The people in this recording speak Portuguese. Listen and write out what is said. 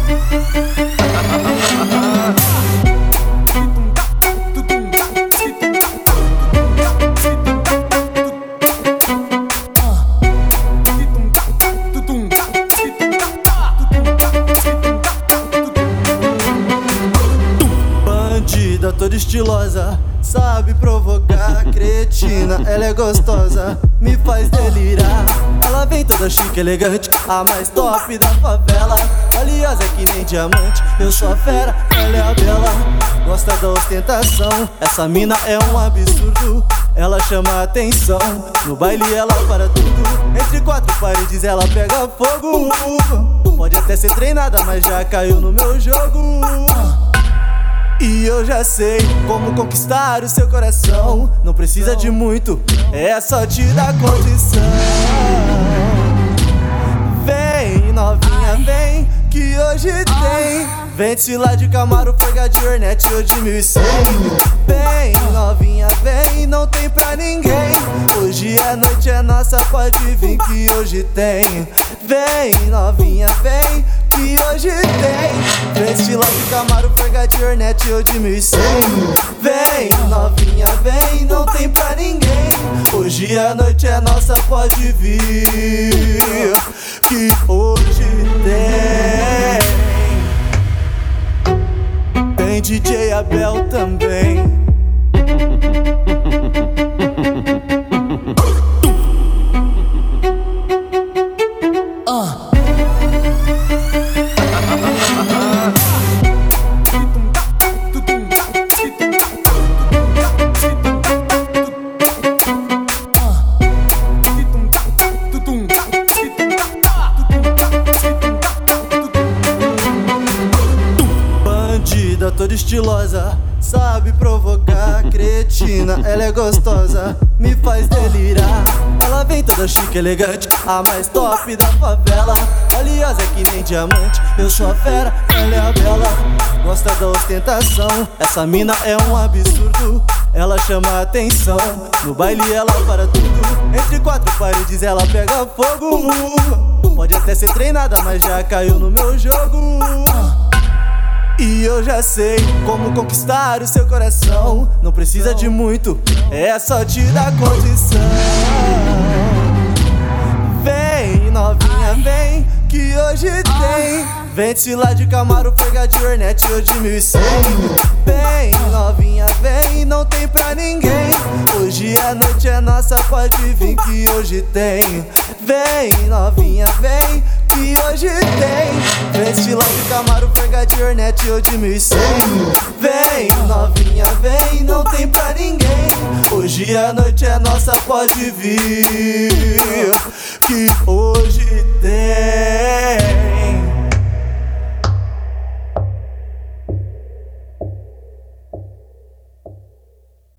フフフフフ。Estilosa, sabe provocar. Cretina, ela é gostosa, me faz delirar. Ela vem toda chique, elegante, a mais top da favela. Valiosa que nem diamante, eu sou a fera, ela é a bela. Gosta da ostentação, essa mina é um absurdo. Ela chama atenção, no baile ela para tudo. Entre quatro paredes ela pega fogo. Pode até ser treinada, mas já caiu no meu jogo. E eu já sei como conquistar o seu coração. Não precisa de muito, é só te dar condição. Vem, novinha, vem, que hoje tem. Vem lá de Camaro, pega de Hornet ou de 1100. Vem, novinha, vem, não tem pra ninguém. Hoje a noite é nossa, pode vir que hoje tem. Vem, novinha, vem que hoje tem Veste lá de Camaro, ou de 1100 Vem, novinha, vem, não tem pra ninguém. Hoje a noite é nossa, pode vir. Que hoje tem. Tem DJ Abel também toda estilosa, sabe provocar. Cretina, ela é gostosa, me faz delirar. Ela vem toda chique, elegante, a mais top da favela. Valiosa que nem diamante, eu sou a fera, ela é a bela. Gosta da ostentação, essa mina é um absurdo. Ela chama atenção, no baile ela para tudo. Entre quatro paredes ela pega fogo. Pode até ser treinada, mas já caiu no meu jogo. E eu já sei como conquistar o seu coração. Não precisa de muito, é só te dar condição. Vem, novinha, vem, que hoje tem. Vem lá de Camaro, pega de Hornet ou de 1100. Vem, novinha, vem, não tem pra ninguém. Hoje a noite é nossa, pode vir que hoje tem. Vem, novinha, vem, que hoje tem. Lá de Camaro, pega de Hornet ou de 1100 Vem, novinha, vem, não tem pra ninguém. Hoje a noite é nossa, pode vir. Que hoje